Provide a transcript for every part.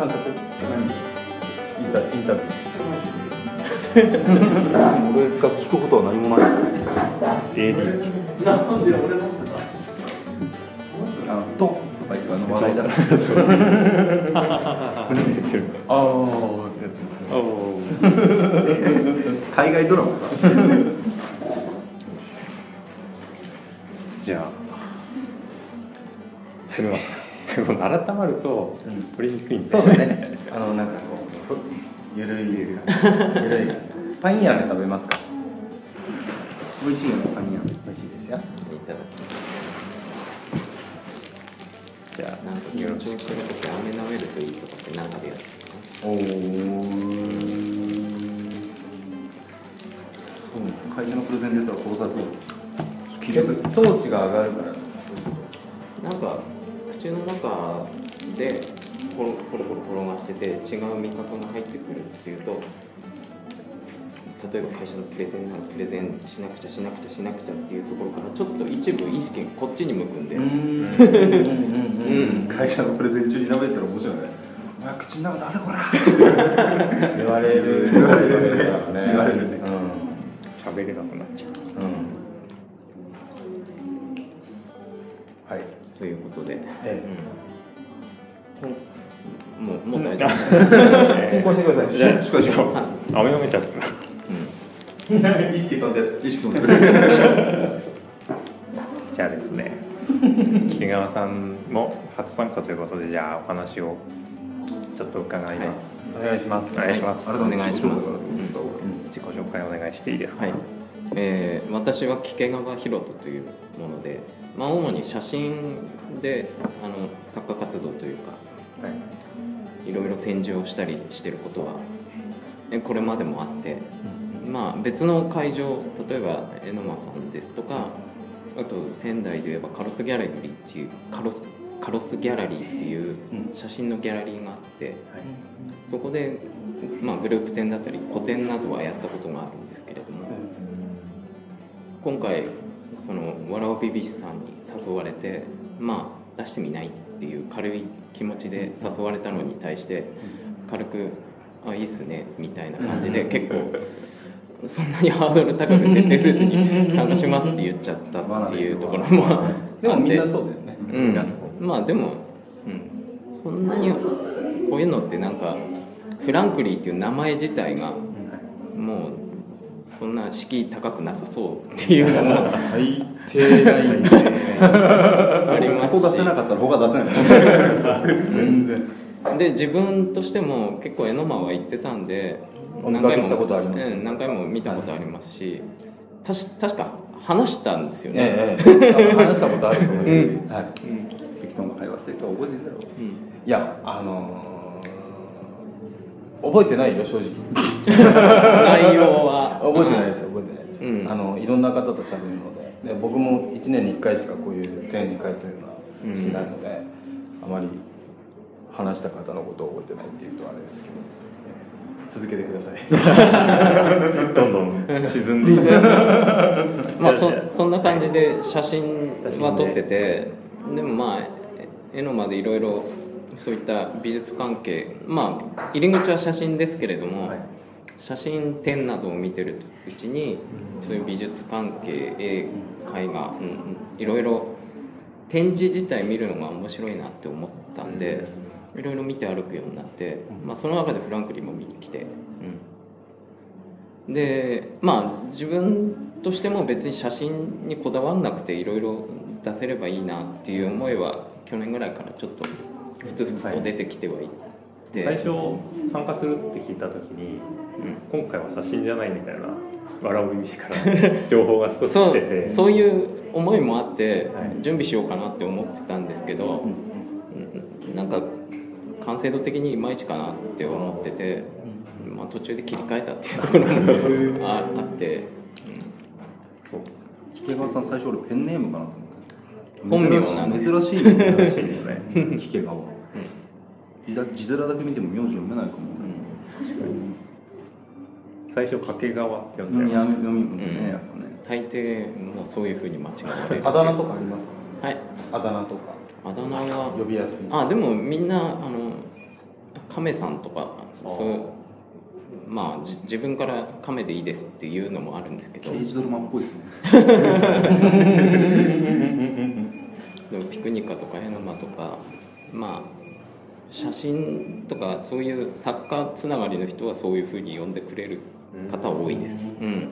参加するインタインタビュー。俺が聞くことは何もない AD なんで俺なんだあのとの笑いああ海外ドラマか。改まると取りにくいんで、そうだね。あのなんかこうゆるいゆるいゆるい。パン屋で食べますか？美味しいよねパン屋。美味しいですよ。いただきますじゃあなんか緊張してる時飴舐めるといいとかってなんかあるやつおお会社のプレゼンで言ったらこうだと気が上がるから。なんか口の中でコロコロコロ転がしてて違う味覚が入ってくるっていうと例えば会社のプレゼンならプレゼンしなくちゃしなくちゃしなくちゃっていうところからちょっと一部意識がこっちに向くんで、うん。うん。会社のプレゼン中に舐めてたら面白いね。お前口の中出せこら。言われる。言われるね。言われるね喋れなくなっちゃう。うん、うん、はいということで、もうもう大丈夫、進行してください。じゃあしかし飴飲めちゃった。意識飛ん。で意識飛ん。でじゃあですね木川さんも初参加ということでじゃあお話をちょっと伺います、お願いします。お願いします、お願いします。うん。自己紹介お願いしていいですか？はい、えー私は木毛川博人というもので、まあ、主に写真であの作家活動というかはい。いろいろ展示をしたりしてることはえこれまでもあって、まあ、別の会場例えば榎間さんですとかあと仙台で言えばカロスギャラリーっていうカロスカロスギャラリーっていう写真のギャラリーがあって、そこで、まあ、グループ展だったり個展などはやったことがあるんですけれども、今回そのわらおびびしさんに誘われてまあ出してみないっていう軽い気持ちで誘われたのに対して軽く「あいいっすね」みたいな感じで結構そんなにハードル高く設定せずに参加しますって言っちゃったっていうところもあってでもみんなそうだよね。うん、まあでも、うん、そんなにこういうのってなんかフランクリーっていう名前自体がもうそんな敷居高くなさそうっていうのも最低ラインでありますし。ここ出せなかったら他出せない。全然。で自分としても結構エノマは行ってたんでお見かけしたことありますうん何回も見たことありますし、たし確か話したんですよね、ええ 話したことあると思います、はい。適当な会話して覚えてんだろうん。いやあのー覚えてないよ正直。内容は。覚えてないです覚えてないです、うん。あのいろんな方と喋るので。で僕も1年に1回しかこういう展示会というのはしないので、あまり話した方のことを覚えてないっていうとあれですけど、え続けてください。どんどん。沈んでいくまあそそんな感じで写真は撮っててでもまあ絵のまでいろいろそういった美術関係まあ入り口は写真ですけれども、写真展などを見てるうちにそういう美術関係絵絵画、うんうん、いろいろ展示自体見るのが面白いなって思ったんでいろいろ見て歩くようになって、まあ、その中でフランクリンも見に来て、うん、でまあ自分としても別に写真にこだわんなくていろいろ出せればいいなっていう思いは去年ぐらいからちょっとふつふつと出てきてはいて、最初参加するって聞いた時に、今回は写真じゃないみたいな笑う意味から情報が少しそう来ててそういう思いもあって、はい。準備しようかなって思ってたんですけど、うんなんか完成度的にいまいちかなって思ってて、まあ、途中で切り替えたっていうところもああって、そう。菊川さん最初俺ペンネームかなと本思った名なんです。珍しいですね。菊川字だ字面だけ見ても名字読めないかも、最初掛川って呼んで読み読み読みね、うん。やっぱね。大抵もうそういうふうに間違われる。あだ名とかありますか？はい。あだ名とか。あだ名は呼びやすい。あでもみんなあの亀さんとかそそうまあじ自分から亀でいいですっていうのもあるんですけど。刑事ドラマっぽいですね。でもピクニカとかヘノマとかまあ写真とかそういう作家つながりの人はそういうふうに呼んでくれる方多いです。うん、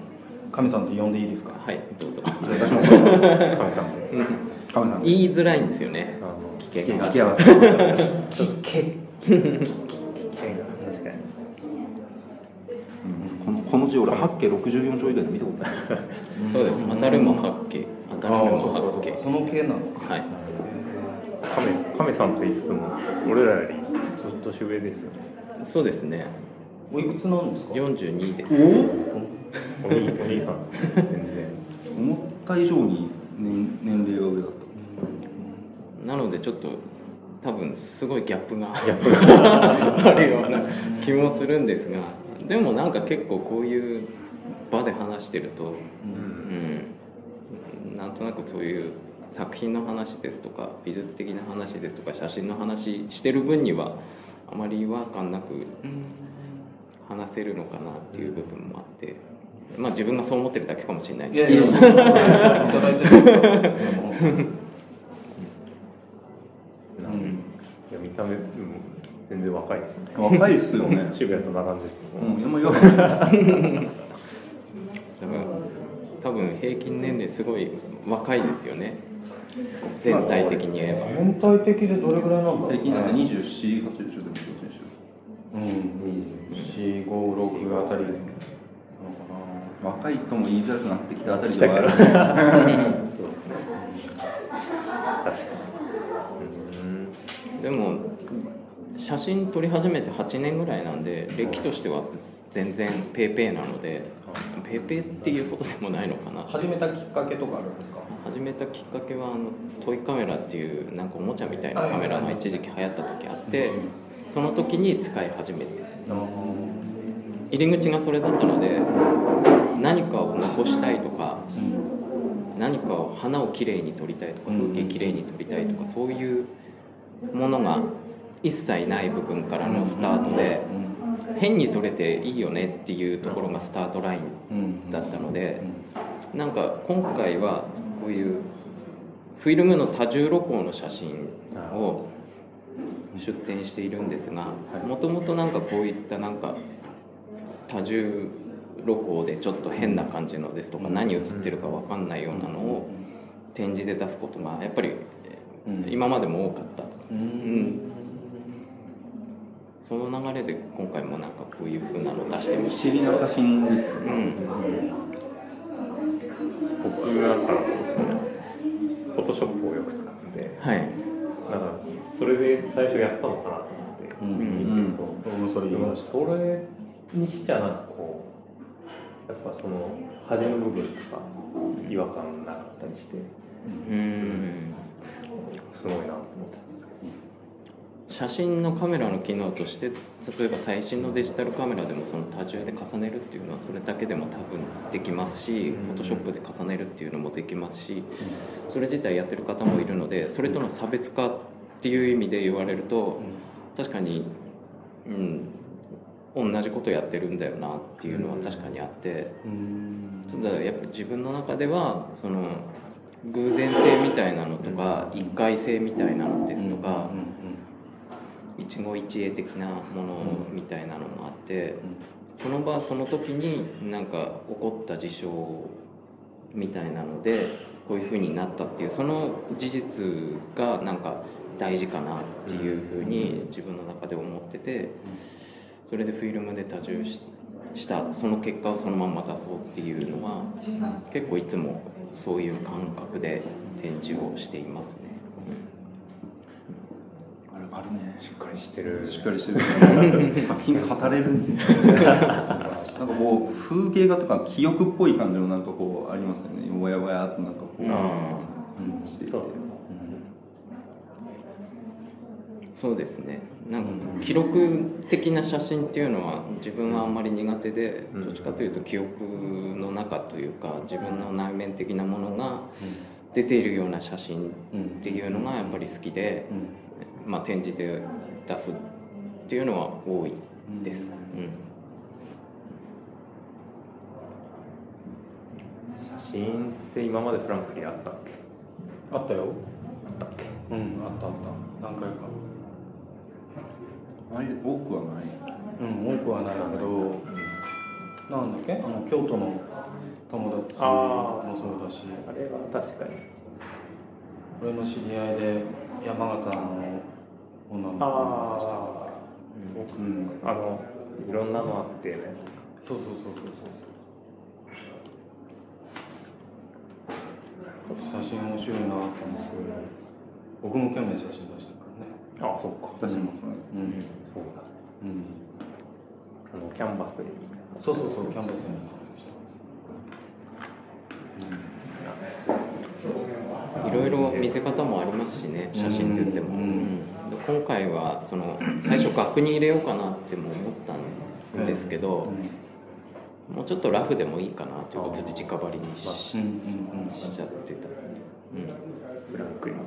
神さんって呼んでいいですか？はいどうぞ。私も神さんで。カメさん言いづらいんですよね。あ。の危険が。聞き合わせ危険が。確かに。このこの字俺八景64兆以外で見たことない。そうです。当たるも八景、当たるも八景。その系なのか。はい。亀亀さんと言いつつも俺らよりずっと年上ですよね。そうですね。おいくつなんですか？42です。お？兄お兄さんです全然。思った以上に年年齢が上だった。なのでちょっと多分すごいギャップがあるような気もするんですが、でもなんか結構こういう場で話してると、うん、なんとなくそういう作品の話ですとか美術的な話ですとか写真の話してる分にはあまり違和感なく話せるのかなっていう部分もあって。まあ自分がそう思ってるだけかもしれない。ですいやいや、いや見た目も全然若いですね。若いっすよね。渋谷と並んでてうん、多分平均年齢すごい若いですよね全体的に言えば。全体的でどれぐらいなんだろう、ね、平均なんか24、8でも選うん4、5、6あたりなのか手若いとも言いづらくなってきたあたりではある。確かに。でも写真撮り始めて8年ぐらいなんで歴としては全然ペーペーなのでペーペーっていうことでもないのかな。な始めたきっかけとかあるんですか？始めたきっかけはあのトイカメラっていうなんかおもちゃみたいなカメラが一時期流行った時あってその時に使い始めて。入り口がそれだったので何かを残したいとか何かを花をきれいに撮りたいとか風景きれいに撮りたいとかそういうものが一切ない部分からのスタートで変に撮れていいよねっていうところがスタートラインだったのでなんか今回はこういうフィルムの多重露光の写真を出展しているんですがもともとなんかこういったなんか多重露光でちょっと変な感じのですとか何写ってるか分かんないようなのを展示で出すことがやっぱり今までも多かった、うん、その流れで今回もなんかこういう風なの出してみ不思議な写真ですよね、うん。僕なんかフォトショップをよく使うんではい。なんかそれで最初やったのかなと思って見てると、僕もそれでも言いましたそれにしちゃなんかこうやっぱその端の部分とか違和感なかったりしてうん。すごいなと思って写真のカメラの機能として例えば最新のデジタルカメラでもその多重で重ねるっていうのはそれだけでも多分できますしフォトショップで重ねるっていうのもできますしそれ自体やってる方もいるのでそれとの差別化っていう意味で言われると確かに、うん、同じことやってるんだよなっていうのは確かにあってただやっぱ自分の中ではその偶然性みたいなのとか一回性みたいなのですとか一期一会的なものみたいなのもあってその場その時になんか起こった事象みたいなのでこういうふうになったっていうその事実がなんか大事かなっていうふうに自分の中で思っててそれでフィルムで多重ししたその結果をそのまんま出そうっていうのは結構いつもそういう感覚で展示をしていますね。あるあるねしっかりしてる。しっかりしてる。作品語れるんでなんかこう風景画とか記憶っぽい感じのなんかこうありますよね。ぼやぼやっとなんかこう、うんうん。してそうそうですね。なんか記録的な写真っていうのは自分はあんまり苦手で、うん。どっちかというと記憶の中というか自分の内面的なものが出ているような写真っていうのがやっぱり好きで、まあ、展示で出すっていうのは多いです。うん、うん、写真って今までフランクリあったっけ？あったよ。あったっけ？うんあったあった。何回か。あ多くはない。うん多くはないけどなんだっけ？あの京都の友達もそうだし。あれは確かに。俺の知り合いで山形の女の子もいましたからうん。あのいろんなのあってね。そうそうそうそう。そう写真面白いなと思って僕も去年写真出したからね。あそっか。私も。うん、そうだ。うん、あのキャンバスにそうそうそうキャンバスにいろいろ見せ方もありますしね写真って言っても、うん。うん。で今回はその最初額に入れようかなっても思ったんですけど、もうちょっとラフでもいいかなということで直張りにしうんうんうん。しちゃってた、フランク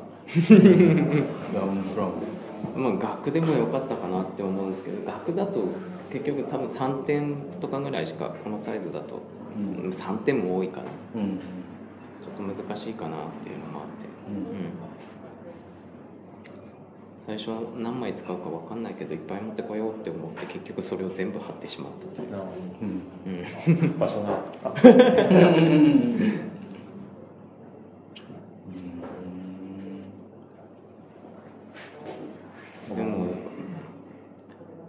まあ額でもよかったかなって思うんですけど額だと結局多分3点とかぐらいしかこのサイズだと、うん。3点も多いかな。うん。ちょっと難しいかなっていうのもあって、うん最初何枚使うか分かんないけどいっぱい持ってこようって思って結局それを全部貼ってしまったという、うんうん、場所があでも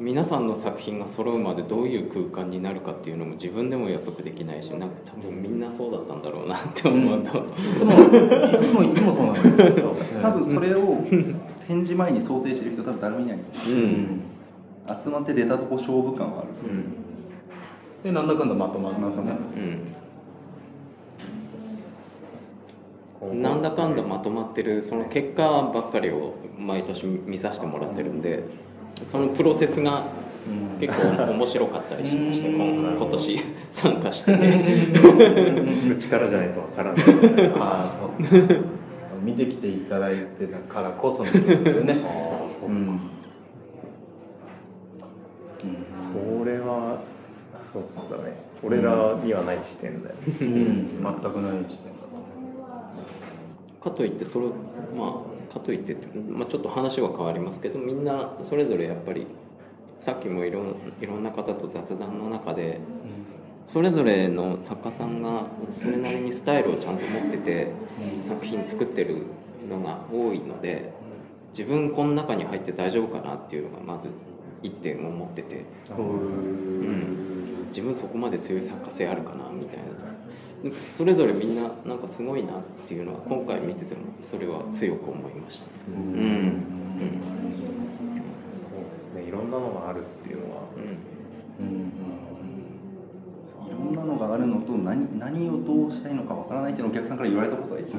皆さんの作品が揃うまでどういう空間になるかっていうのも自分でも予測できないしなんか多分みんなそうだったんだろうなって思うと、いつもいつもいつもそうなんですよ。多分それを展示前に想定してる人多分誰もいないう。ん。集まって出たとこ勝負感はあるんですよでなんだかんだまとまる。まとまる。うん、なんだかんだまとまってるその結果ばっかりを毎年見させてもらってるんでそのプロセスが結構面白かったりしまして今今年参加してて。る力じゃないとわからないああそう見てきていただいてたからこそのことですよね。うん。それはそうだね。俺らにはない視点だよ。ねうん、全くない視点だ。かといってそれまあかといってって、まあ、ちょっと話は変わりますけどみんなそれぞれやっぱりさっきもいろんいろんな方と雑談の中でそれぞれの作家さんがそれなりにスタイルをちゃんと持ってて作品作ってるのが多いので自分この中に入って大丈夫かなっていうのがまず一点を持ってて、うん、自分そこまで強い作家性あるかなみたいな。でそれぞれみんななんかすごいなっていうのは今回見ててもそれは強く思いましたね。うん。うん。そうですね。いろんなのがあるっていうのと何何をどうしたいのかわからないっていうのをお客さんから言われたことは一度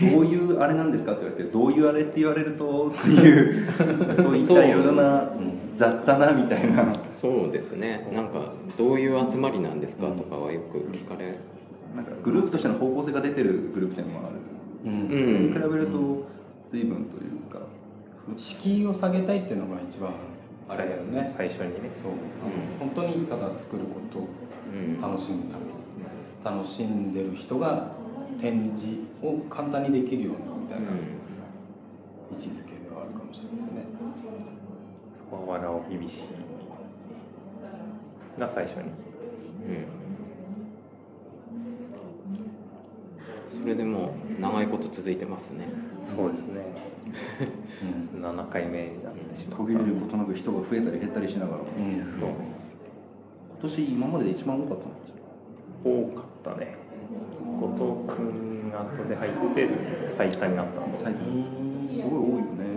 どういうあれなんですかって言われてどういうあれって言われるとっていう そういったいろいろな雑多なみたいな。そうですね。なんかどういう集まりなんですかとかはよく聞かれなんかグループとしての方向性が出てるグループっていうのもある。うん。それに比べると随分というか。敷居を下げたいっていうのが一番あれだよね。最初にねそう、本当にただ作ることをうん。楽しむために楽しんでる人が展示を簡単にできるようにみたいな位置づけではあるかもしれないですね。そこはわらを BBC が最初に。うん。それでもう長いこと続いてますね。そうですね。7回目になってしまった。途切れることなく人が増えたり減ったりしながら。うん、うんそう。今年今までで一番多かったんですよ多かったね。後藤君が後で入って最多になった。んで最近すごい多いよね。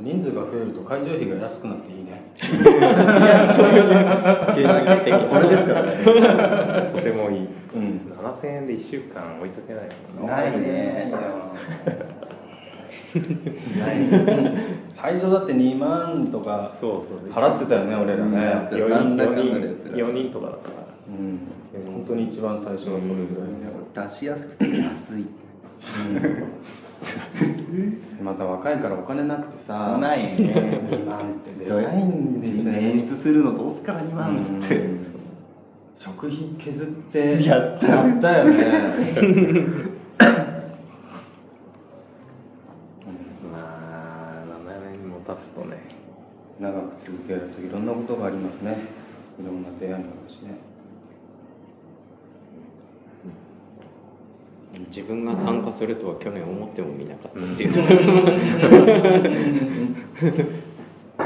人数が増えると会場費が安くなっていいね。現実的これですからね。とてもいい。うん。7000円で1週間置いとけないもんな。ないね。最初だって2万とかそうそう。払ってたよね俺らね。やってる4なんだ人かんだでやってる4人とかだったからうん。本当に一番最初はそれぐらい、出しやすくて安い。また若いからお金なくてさ。ないね。2万ってでかいんですよ。ね演出するのどうすから2万っつって。うん。食費削ってやった。やったよね。まあ7年も経つとね。長く続けるといろんなことがありますね。いろんな出会いもあるしね自分が参加するとは去年思ってもみなかったっていうで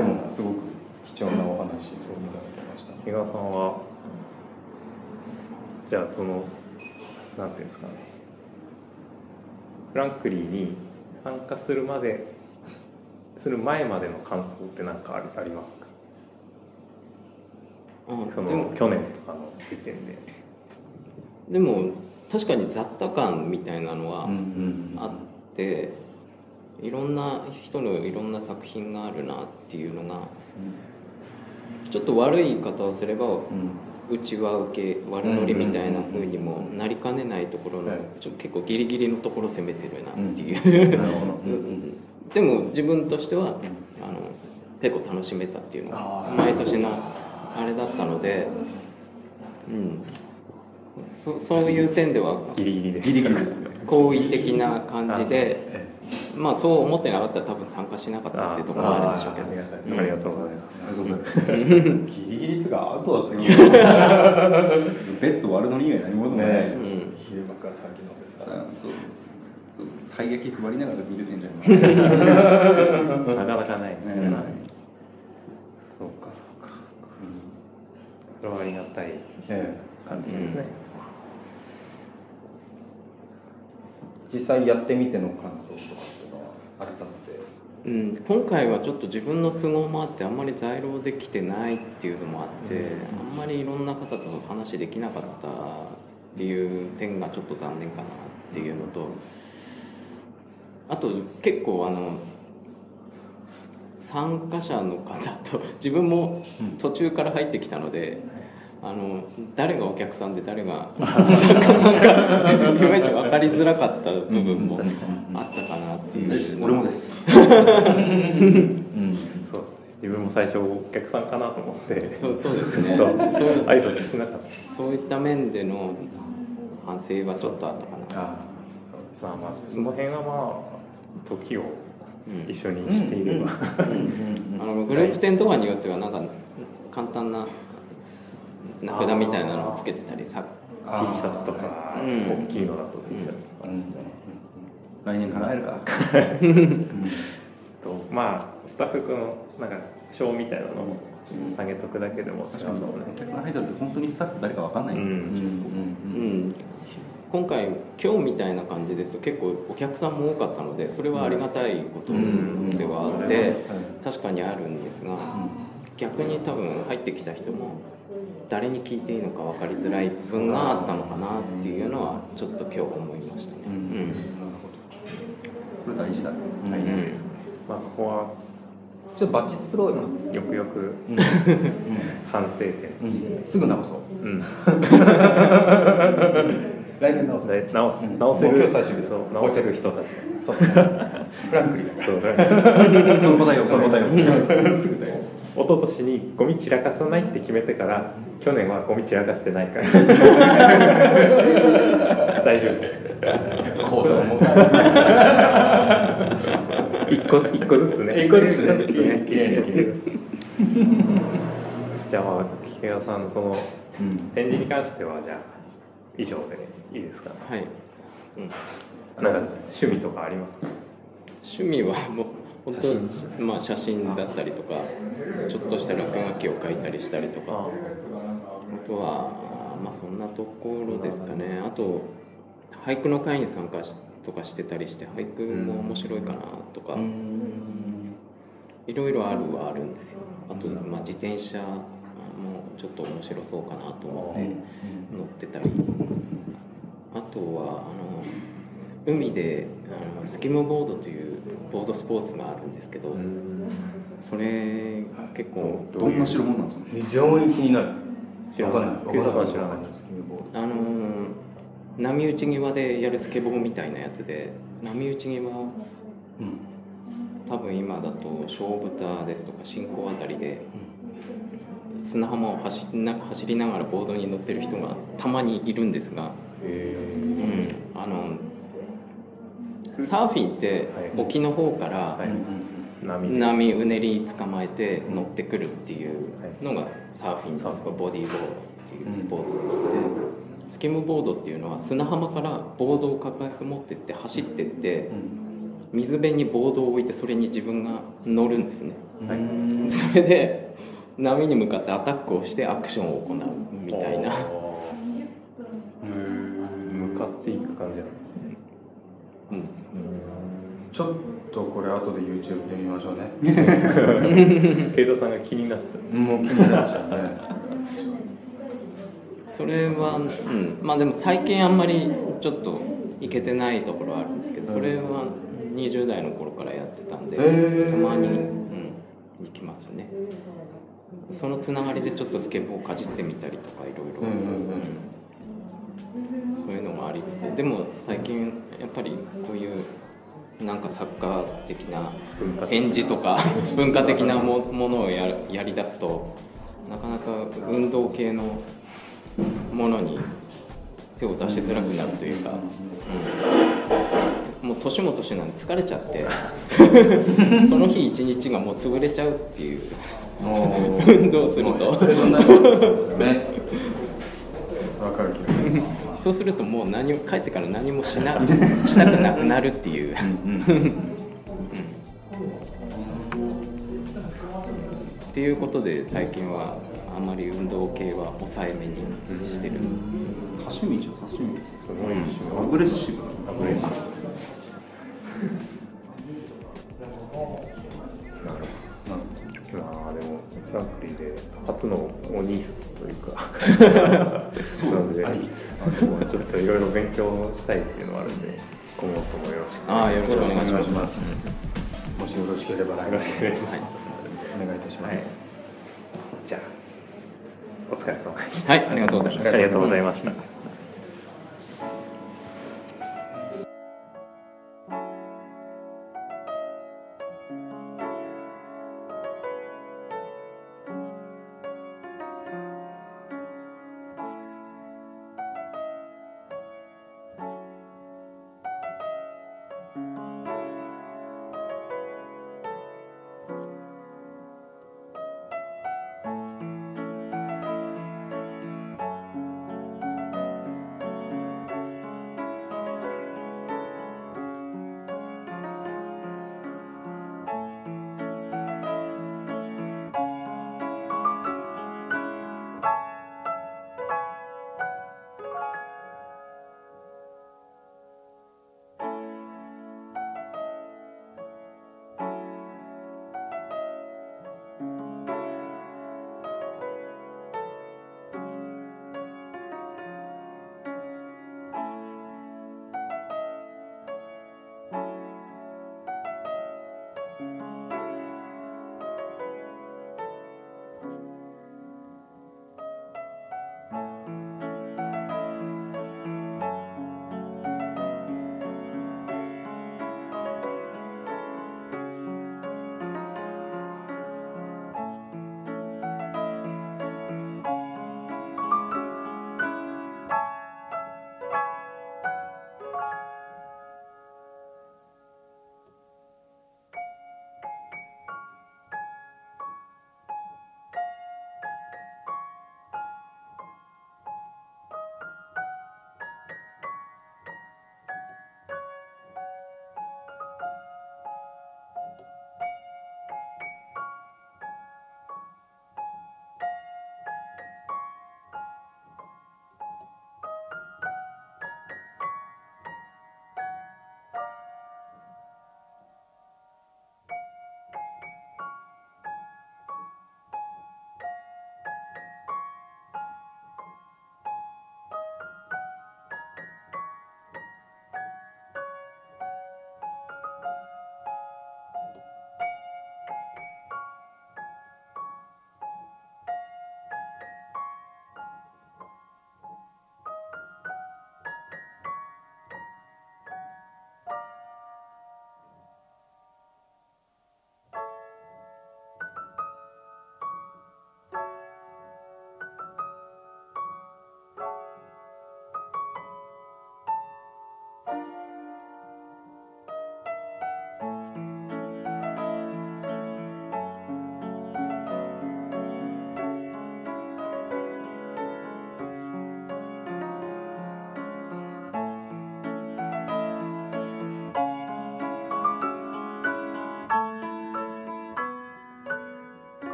もすごく貴重なお話をいただきました比嘉さんはじゃあそのなんていうんですかねフランクリーに参加するまでする前までの感想って何かありますか？その去年とかの時点で。でも確かに雑多感みたいなのはあっていろんな人のいろんな作品があるなっていうのがちょっと悪い言い方をすればうちは受け悪ノリみたいな風にもなりかねないところのはいちょ結構ギリギリのところ攻めてるなっていう、でも自分としてはあの結構楽しめたっていうのが毎年のあれだったので、うん、そそういう点ではギリギリでギリギリですね好意的な感じでえまあそう思ってなかったら多分参加しなかったっていうところもあるんでしょうけど。ありがたい。ありがとうございます。ありがとうございます。ギリギリつがアウトだったけどベッド割るのに以外何もない、ね。うん。昼間から先飲んでさあそうそう。たい焼き配りながらビール店じゃない。なかなかない。ね、ねそうかそうか、それはありがたいえ感じですね、え実際やってみての感想とかっていうのは改めてうん、今回はちょっと自分の都合もあってあんまり在労できてないっていうのもあって、あんまりいろんな方と話できなかったっていう点がちょっと残念かなっていうのとあと結構あの参加者の方と自分も途中から入ってきたので。あの誰がお客さんで誰が作家さんか いまいち分かりづらかった部分もあったかなっていう。の俺もです。うん。そうですね。自分も最初お客さんかなと思って。そうそうですね。とそう挨拶しなかった。そういった面での反省はちょっとあったかな。あまあまあその辺はまあ時をうん。一緒にしていれば、あのグループ展とかによってはなんか簡単な名札みたいなのをつけてたりさ T シャツとか、うん。大きいのだと T シャツとか、うん。来年叶えるかと まあスタッフのなんか賞みたいなのを下げとくだけでも違う確かに。と思うねお客さん入った時本当にスタッフ誰か分かんない、うん。うん。今回今日みたいな感じですと結構お客さんも多かったのでそれはありがたいことではあって確かにあるんですが逆に多分入ってきた人も誰に聞いていいのか分かりづらい部分があったのかなっていうのはちょっと今日思いましたね。うん。これ大事だ。ねうん。うんうんまあそこはちょっとバッチ作ろうよ、よくよくうん。反省点。うん。すぐ直そう。うん。来年直そう。で直す。うん。直せる。もう今日最終日そう直せる人たちそう。フランクリーだ。そう。だその答えをその答えを一昨年にゴミ散らかさないって決めてから去年はゴミ散らかしてないから。大丈夫。行動も。一個一個ずつね。一個ずつね。きれいにきれいにじゃあ菊谷さんそのうん。展示に関してはじゃあ以上でいいですか？はい、うん。なんか趣味とかありますか？趣味はもう本当まあ写真だったりとかちょっとした落書きを描いたりしたりとか。ああ。とはまあそんなところですかね。あと俳句の会に参加しとかしてたりして俳句も面白いかなとか、いろいろあるはあるんですよ。あと、まあ、自転車もちょっと面白そうかなと思って乗ってたり。あとはあの海であのスキムボードというボードスポーツがあるんですけど、それ結構どんな代物なんですか？非常に気になる。知らない。知らない。わかんスキムボードあの波打ち際でやるスケボーみたいなやつで波打ち際うん。多分今だと小豚ですとか新興あたりで砂浜を走りな走りながらボードに乗ってる人がたまにいるんですが、えうん、あのサーフィンってはい。沖の方からはい。波うねり捕まえて乗ってくるっていうのがサーフィンです。ボディーボードっていうスポーツがあってスキムボードっていうのは砂浜からボードを抱えて持ってって走ってって水辺にボードを置いてそれに自分が乗るんですね。はい。それで波に向かってアタックをしてアクションを行うみたいなちょっとこれ後で YouTube で見ましょうね。ケイトさんが気になっちゃう。もう気になっちゃうね。それは、うん、まあでも最近あんまりちょっといけてないところはあるんですけどそれは20代の頃からやってたんでへー。たまに、うん、行きますね。そのつながりでちょっとスケボーをかじってみたりとかいろいろ。うんうんうん。そういうのもありつつでも最近やっぱりこういうなんかサッカー的な展示とか文化的なもものをややりだすとなかなか運動系のものに手を出しづらくなるというか、うん、もう年も年なんで疲れちゃって その日一日がもう潰れちゃうっていう。運動するとそうするともう何も帰ってから何もしなしたくなくなるっていう。っていうことで最近はあまり運動系は抑えめにしてる。多趣味じゃ多趣味すごい趣味アグレッシブアグレッシブな。るほど。まあでもフランクリーで初のお兄さんというか あのちょっといろいろ勉強したいっていうのがあるんで今後ともよろしくああよろしくお願いします。お願いします。もしよろしければ来よろしくお願いします。はい。お願いいたします、じゃあお疲れ様でした。はい、ありがとうございます。ありがとうございました